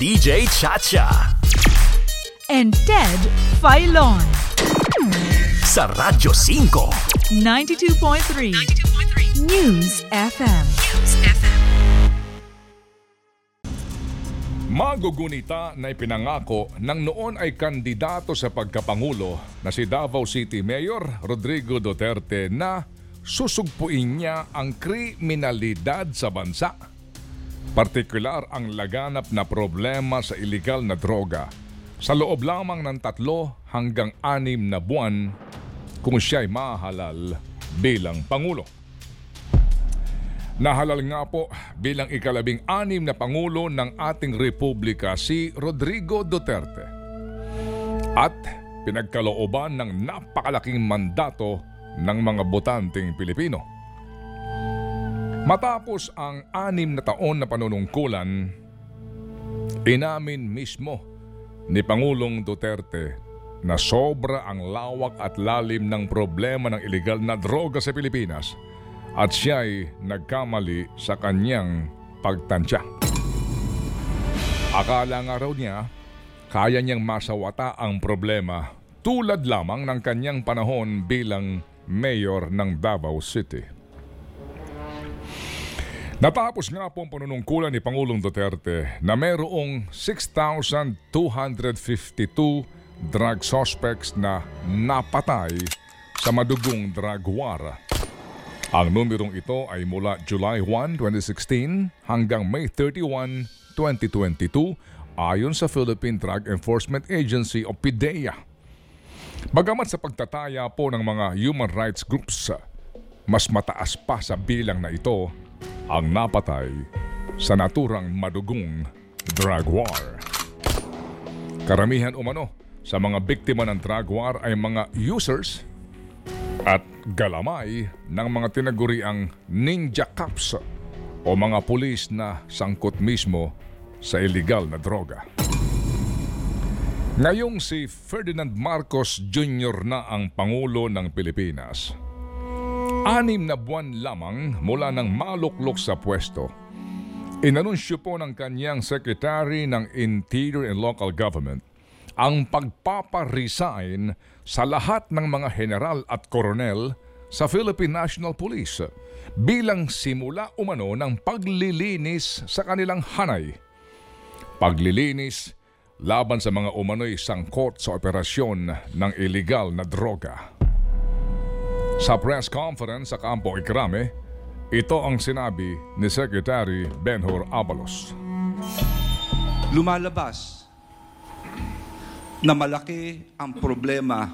DJ Chacha. and Ted Filon. Sa Radyo 5. 92.3 News FM. Magugunita na ipinangako ng noon ay kandidato sa pagkapangulo na si Davao City Mayor Rodrigo Duterte na susugpuin niya ang kriminalidad sa bansa. Partikular ang laganap na problema sa iligal na droga sa loob lamang ng tatlo hanggang anim na buwan kung siya'y mahalal bilang Pangulo. Nahalal nga po bilang ikalabing anim na Pangulo ng ating Republika si Rodrigo Duterte. At pinagkalooban ng napakalaking mandato ng mga botanteng Pilipino. Matapos ang anim na taon na panunungkulan, inamin mismo ni Pangulong Duterte na sobra ang lawak at lalim ng problema ng ilegal na droga sa Pilipinas at siya'y nagkamali sa kanyang pagtansya. Akala nga raw niya, kaya niyang masawata ang problema tulad lamang ng kanyang panahon bilang mayor ng Davao City. Natapos nga po ang panunungkulan ni Pangulong Duterte na merong 6,252 drug suspects na napatay sa madugong drug war. Ang numerong ito ay mula July 1, 2016 hanggang May 31, 2022 ayon sa Philippine Drug Enforcement Agency o PIDEA. Bagamat sa pagtataya po ng mga human rights groups, mas mataas pa sa bilang na ito ang napatay sa naturang madugong drug war. Karamihan umano sa mga biktima ng drug war ay mga users at galamay ng mga tinaguriang ninja cops o mga pulis na sangkot mismo sa illegal na droga. Ngayong si Ferdinand Marcos Jr. na ang Pangulo ng Pilipinas, anim na buwan lamang mula ng maluklok sa pwesto, inanunsyo po ng kanyang Secretary ng Interior and Local Government ang pagpaparesign sa lahat ng mga general at koronel sa Philippine National Police bilang simula umano ng paglilinis sa kanilang hanay. Paglilinis laban sa mga umano'y sangkot sa operasyon ng illegal na droga. Sa press conference sa Campo Ikrame, ito ang sinabi ni Secretary Benhur Abalos. lumalabas na malaki ang problema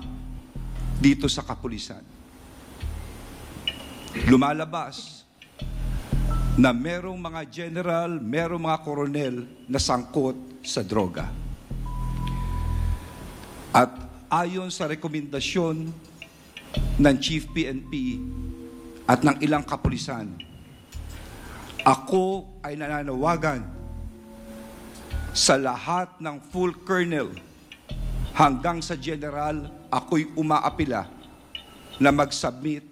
dito sa kapulisan. Lumalabas na merong mga general, merong mga koronel na sangkot sa droga. At ayon sa rekomendasyon ng Chief PNP at ng ilang kapulisan, ako ay nananawagan sa lahat ng full colonel hanggang sa general, ako'y umaapila na mag-submit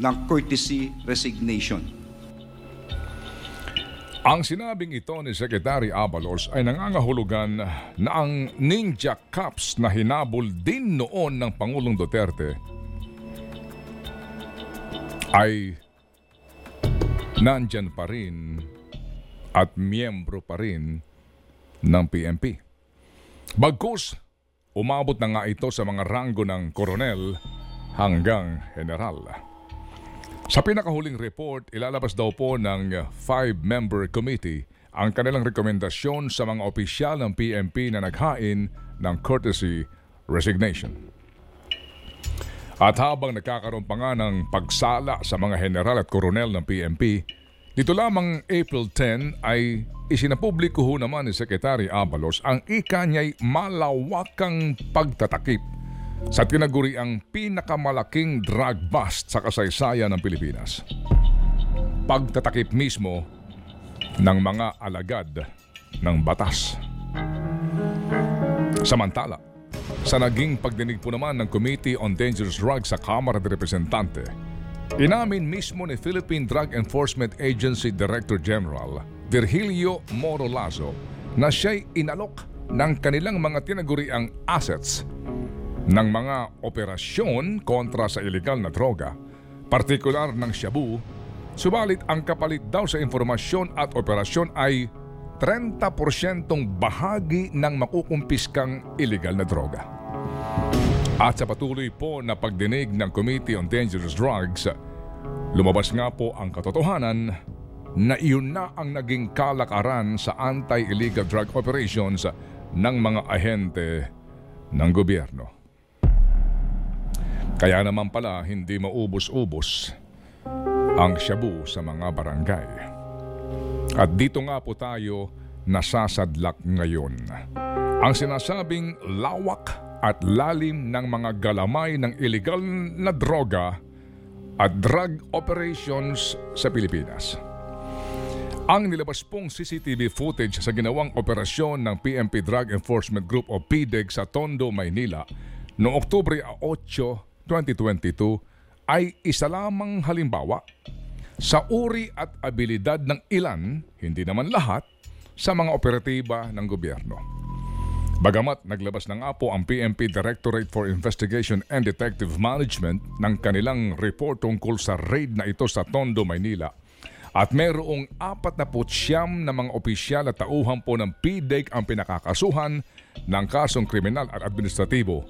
ng courtesy resignation. Ang sinabing ito ni Secretary Abalos ay nangangahulugan na ang ninja cops na hinabol din noon ng Pangulong Duterte ay nandyan pa rin at miyembro pa rin ng PMP. Bagkus, umabot na nga ito sa mga ranggo ng koronel hanggang general. Sa pinakahuling report, ilalabas daw po ng five-member committee ang kanilang rekomendasyon sa mga opisyal ng PMP na naghain ng courtesy resignation. At habang nagkakaroon pa nga ng pagsala sa mga general at koronel ng PMP, dito lamang April 10 ay isinapubliko ho naman ni Secretary Abalos ang ika niya'y malawakang pagtatakip sa tinaguriang pinakamalaking drug bust sa kasaysayan ng Pilipinas. Pagtatakip mismo ng mga alagad ng batas. Samantala, sa naging pagdinig po naman ng Committee on Dangerous Drugs sa Kamara de Representante, inamin mismo ni Philippine Drug Enforcement Agency Director General Virgilio Moro Lazo na siya'y inalok ng kanilang mga tinaguriang assets ng mga operasyon kontra sa ilegal na droga, partikular ng Shabu, subalit ang kapalit daw sa informasyon at operasyon ay 30% bahagi ng makukumpiskang ilegal na droga. At sa patuloy po na pagdinig ng Committee on Dangerous Drugs, lumabas nga po ang katotohanan na iyon na ang naging kalakaran sa anti-illegal drug operations ng mga ahente ng gobyerno. Kaya naman pala hindi maubos-ubos ang shabu sa mga barangay. At dito nga po tayo nasasadlak ngayon. Ang sinasabing lawak at lalim ng mga galamay ng illegal na droga at drug operations sa Pilipinas. Ang nilabas pong CCTV footage sa ginawang operasyon ng PMP Drug Enforcement Group o PDEG sa Tondo, Maynila noong Oktubre 8, 2022 ay isa lamang halimbawa sa uri at abilidad ng ilan, hindi naman lahat, sa mga operatiba ng gobyerno. Bagamat naglabas na nga po ang PMP Directorate for Investigation and Detective Management ng kanilang report tungkol sa raid na ito sa Tondo, Maynila at mayroong apat na putsyam na mga opisyal at tauhan po ng PDEC ang pinakakasuhan ng kasong kriminal at administratibo.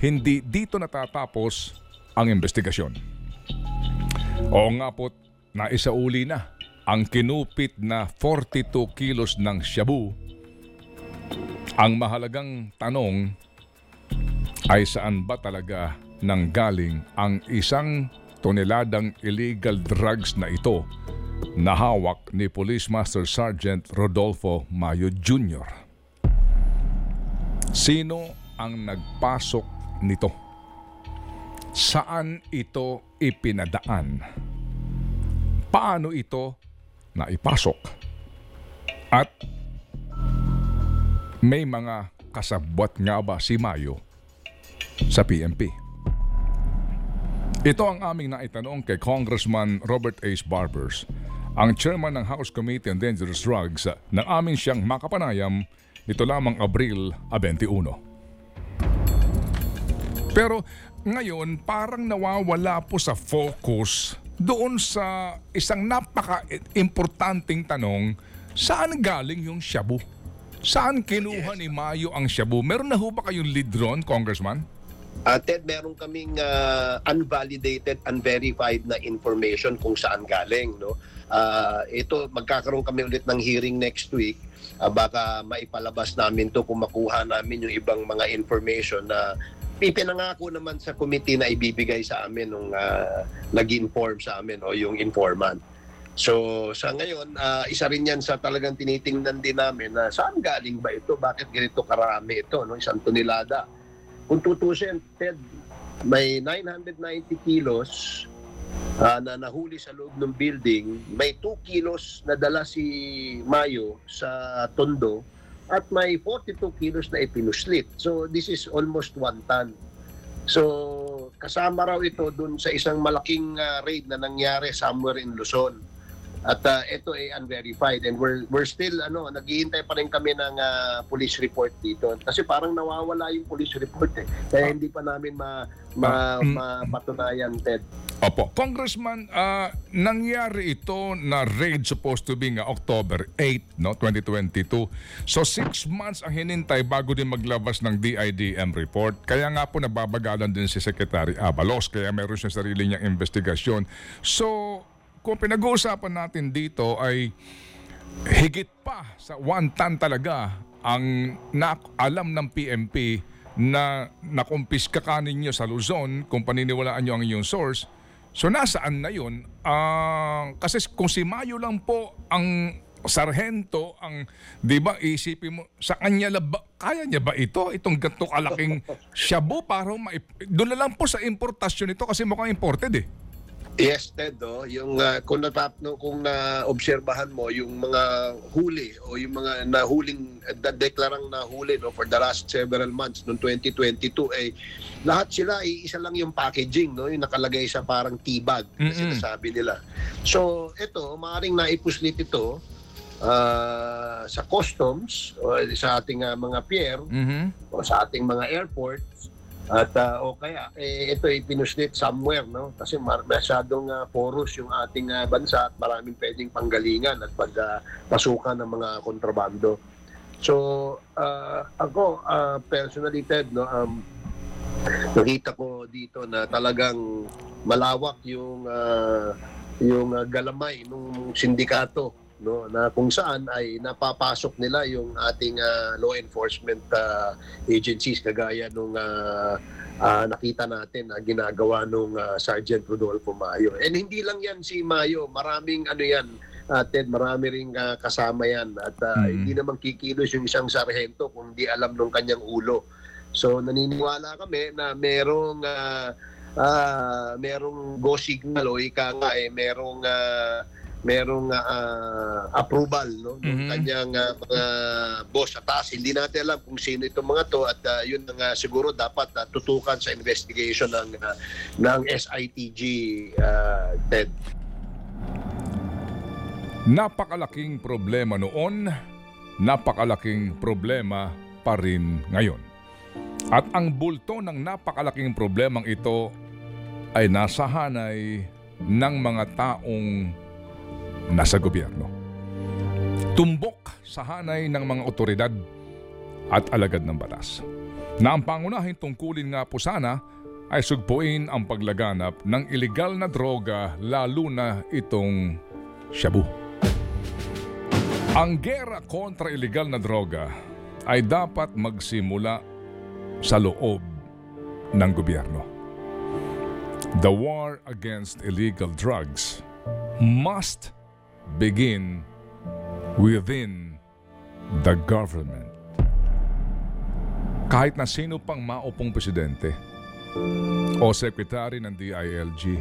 Hindi dito natatapos ang investigasyon. Oo nga po, naisauli na ang kinupit na 42 kilos ng shabu ang mahalagang tanong ay saan ba talaga nanggaling ang isang toneladang illegal drugs na ito na hawak ni Police Master Sergeant Rodolfo Mayo Jr. Sino ang nagpasok nito? Saan ito ipinadaan? Paano ito naipasok? At may mga kasabwat nga ba si Mayo sa PMP? Ito ang aming naitanong kay Congressman Robert H. Barbers, ang chairman ng House Committee on Dangerous Drugs na amin siyang makapanayam nito lamang Abril 21. Pero ngayon parang nawawala po sa focus doon sa isang napaka-importanting tanong, saan galing yung shabu? Saan kinuha ni Mayo ang shabu? Meron na ho ba kayong lead ron, Congressman? Uh, Ted, meron kaming uh, unvalidated, unverified na information kung saan galing. No? Uh, ito, magkakaroon kami ulit ng hearing next week. Uh, baka maipalabas namin to kung makuha namin yung ibang mga information na ipinangako naman sa committee na ibibigay sa amin nung uh, nag-inform sa amin o yung informant. So sa ngayon, uh, isa rin yan sa talagang tinitingnan din namin na saan galing ba ito? Bakit ganito karami ito? No? Isang tonelada. Kung tutusin, Ted, may 990 kilos uh, na nahuli sa loob ng building. May 2 kilos na dala si Mayo sa Tondo at may 42 kilos na ipinuslit. So this is almost one ton. So kasama raw ito dun sa isang malaking uh, raid na nangyari somewhere in Luzon. At uh, ito ay unverified and we're we're still ano naghihintay pa rin kami ng uh, police report dito kasi parang nawawala yung police report eh. Kaya hindi pa namin ma, ma, mapatunayan Ted. Opo. Congressman, uh, nangyari ito na raid supposed to be nga October 8, no, 2022. So six months ang hinintay bago din maglabas ng DIDM report. Kaya nga po nababagalan din si Secretary Abalos kaya meron siya sarili niyang investigasyon. So kung pinag-uusapan natin dito ay higit pa sa one ton talaga ang na alam ng PMP na nakumpiska ka ninyo sa Luzon kung paniniwalaan nyo ang inyong source. So nasaan na yun? Uh, kasi kung si Mayo lang po ang sarhento ang 'di ba isipin mo sa kanya ba kaya niya ba ito itong ganto kalaking shabu para maip- doon lang po sa importasyon ito kasi mukhang imported eh Yes, Ted, oh, yung uh, kung natap no, kung naobserbahan mo yung mga huli o yung mga nahuling uh, deklarang nahuli no for the last several months noong 2022 eh lahat sila ay isa lang yung packaging no yung nakalagay sa parang tea bag na sinasabi nila. So ito maaring naipuslit ito ah, sa customs o sa ating ah, mga pier Mhm. o sa ating mga airports at ah, o kaya eh, ito ay pinuslit somewhere no kasi masyadong ah, porous yung ating ah, bansa at maraming pwedeng panggalingan at pagpasukan ng mga kontrabando. So ah, ako ah, personally Ted no um, nakita ko dito na talagang malawak yung ah, yung ah, galamay ng sindikato no na kung saan ay napapasok nila yung ating ah, law enforcement ah, agencies kagaya nung ah, ah, nakita natin na ginagawa nung ah, Sergeant Rodolfo Mayo. And hindi lang yan si Mayo, maraming ano yan Ted, marami ring ah, kasama yan at ah, Mhm. hindi naman kikilos yung isang sarhento kung di alam nung kanyang ulo. So naniniwala kami na merong ah, ah, merong go signal o ika nga eh merong ah, merong ah, approval no ng Mhm. kanyang ah, mga boss sa taas. Hindi natin alam kung sino itong mga to at ah, yun ang ah, siguro dapat ah, tutukan sa investigation ng ah, ng SITG ah, Ted. Napakalaking problema noon, napakalaking problema pa rin ngayon. At ang bulto ng napakalaking problemang ito ay nasa hanay ng mga taong nasa gobyerno. Tumbok sa hanay ng mga otoridad at alagad ng batas. Na ang pangunahing tungkulin nga po sana ay sugpuin ang paglaganap ng ilegal na droga lalo na itong shabu. Ang gera kontra ilegal na droga ay dapat magsimula sa loob ng gobyerno. The war against illegal drugs must begin within the government. Kahit na sino pang maupong presidente o sekretary ng DILG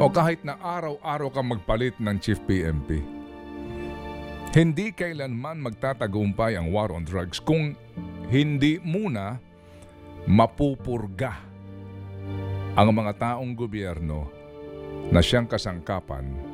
o kahit na araw-araw kang magpalit ng chief PMP. Hindi kailanman magtatagumpay ang war on drugs kung hindi muna mapupurga ang mga taong gobyerno na siyang kasangkapan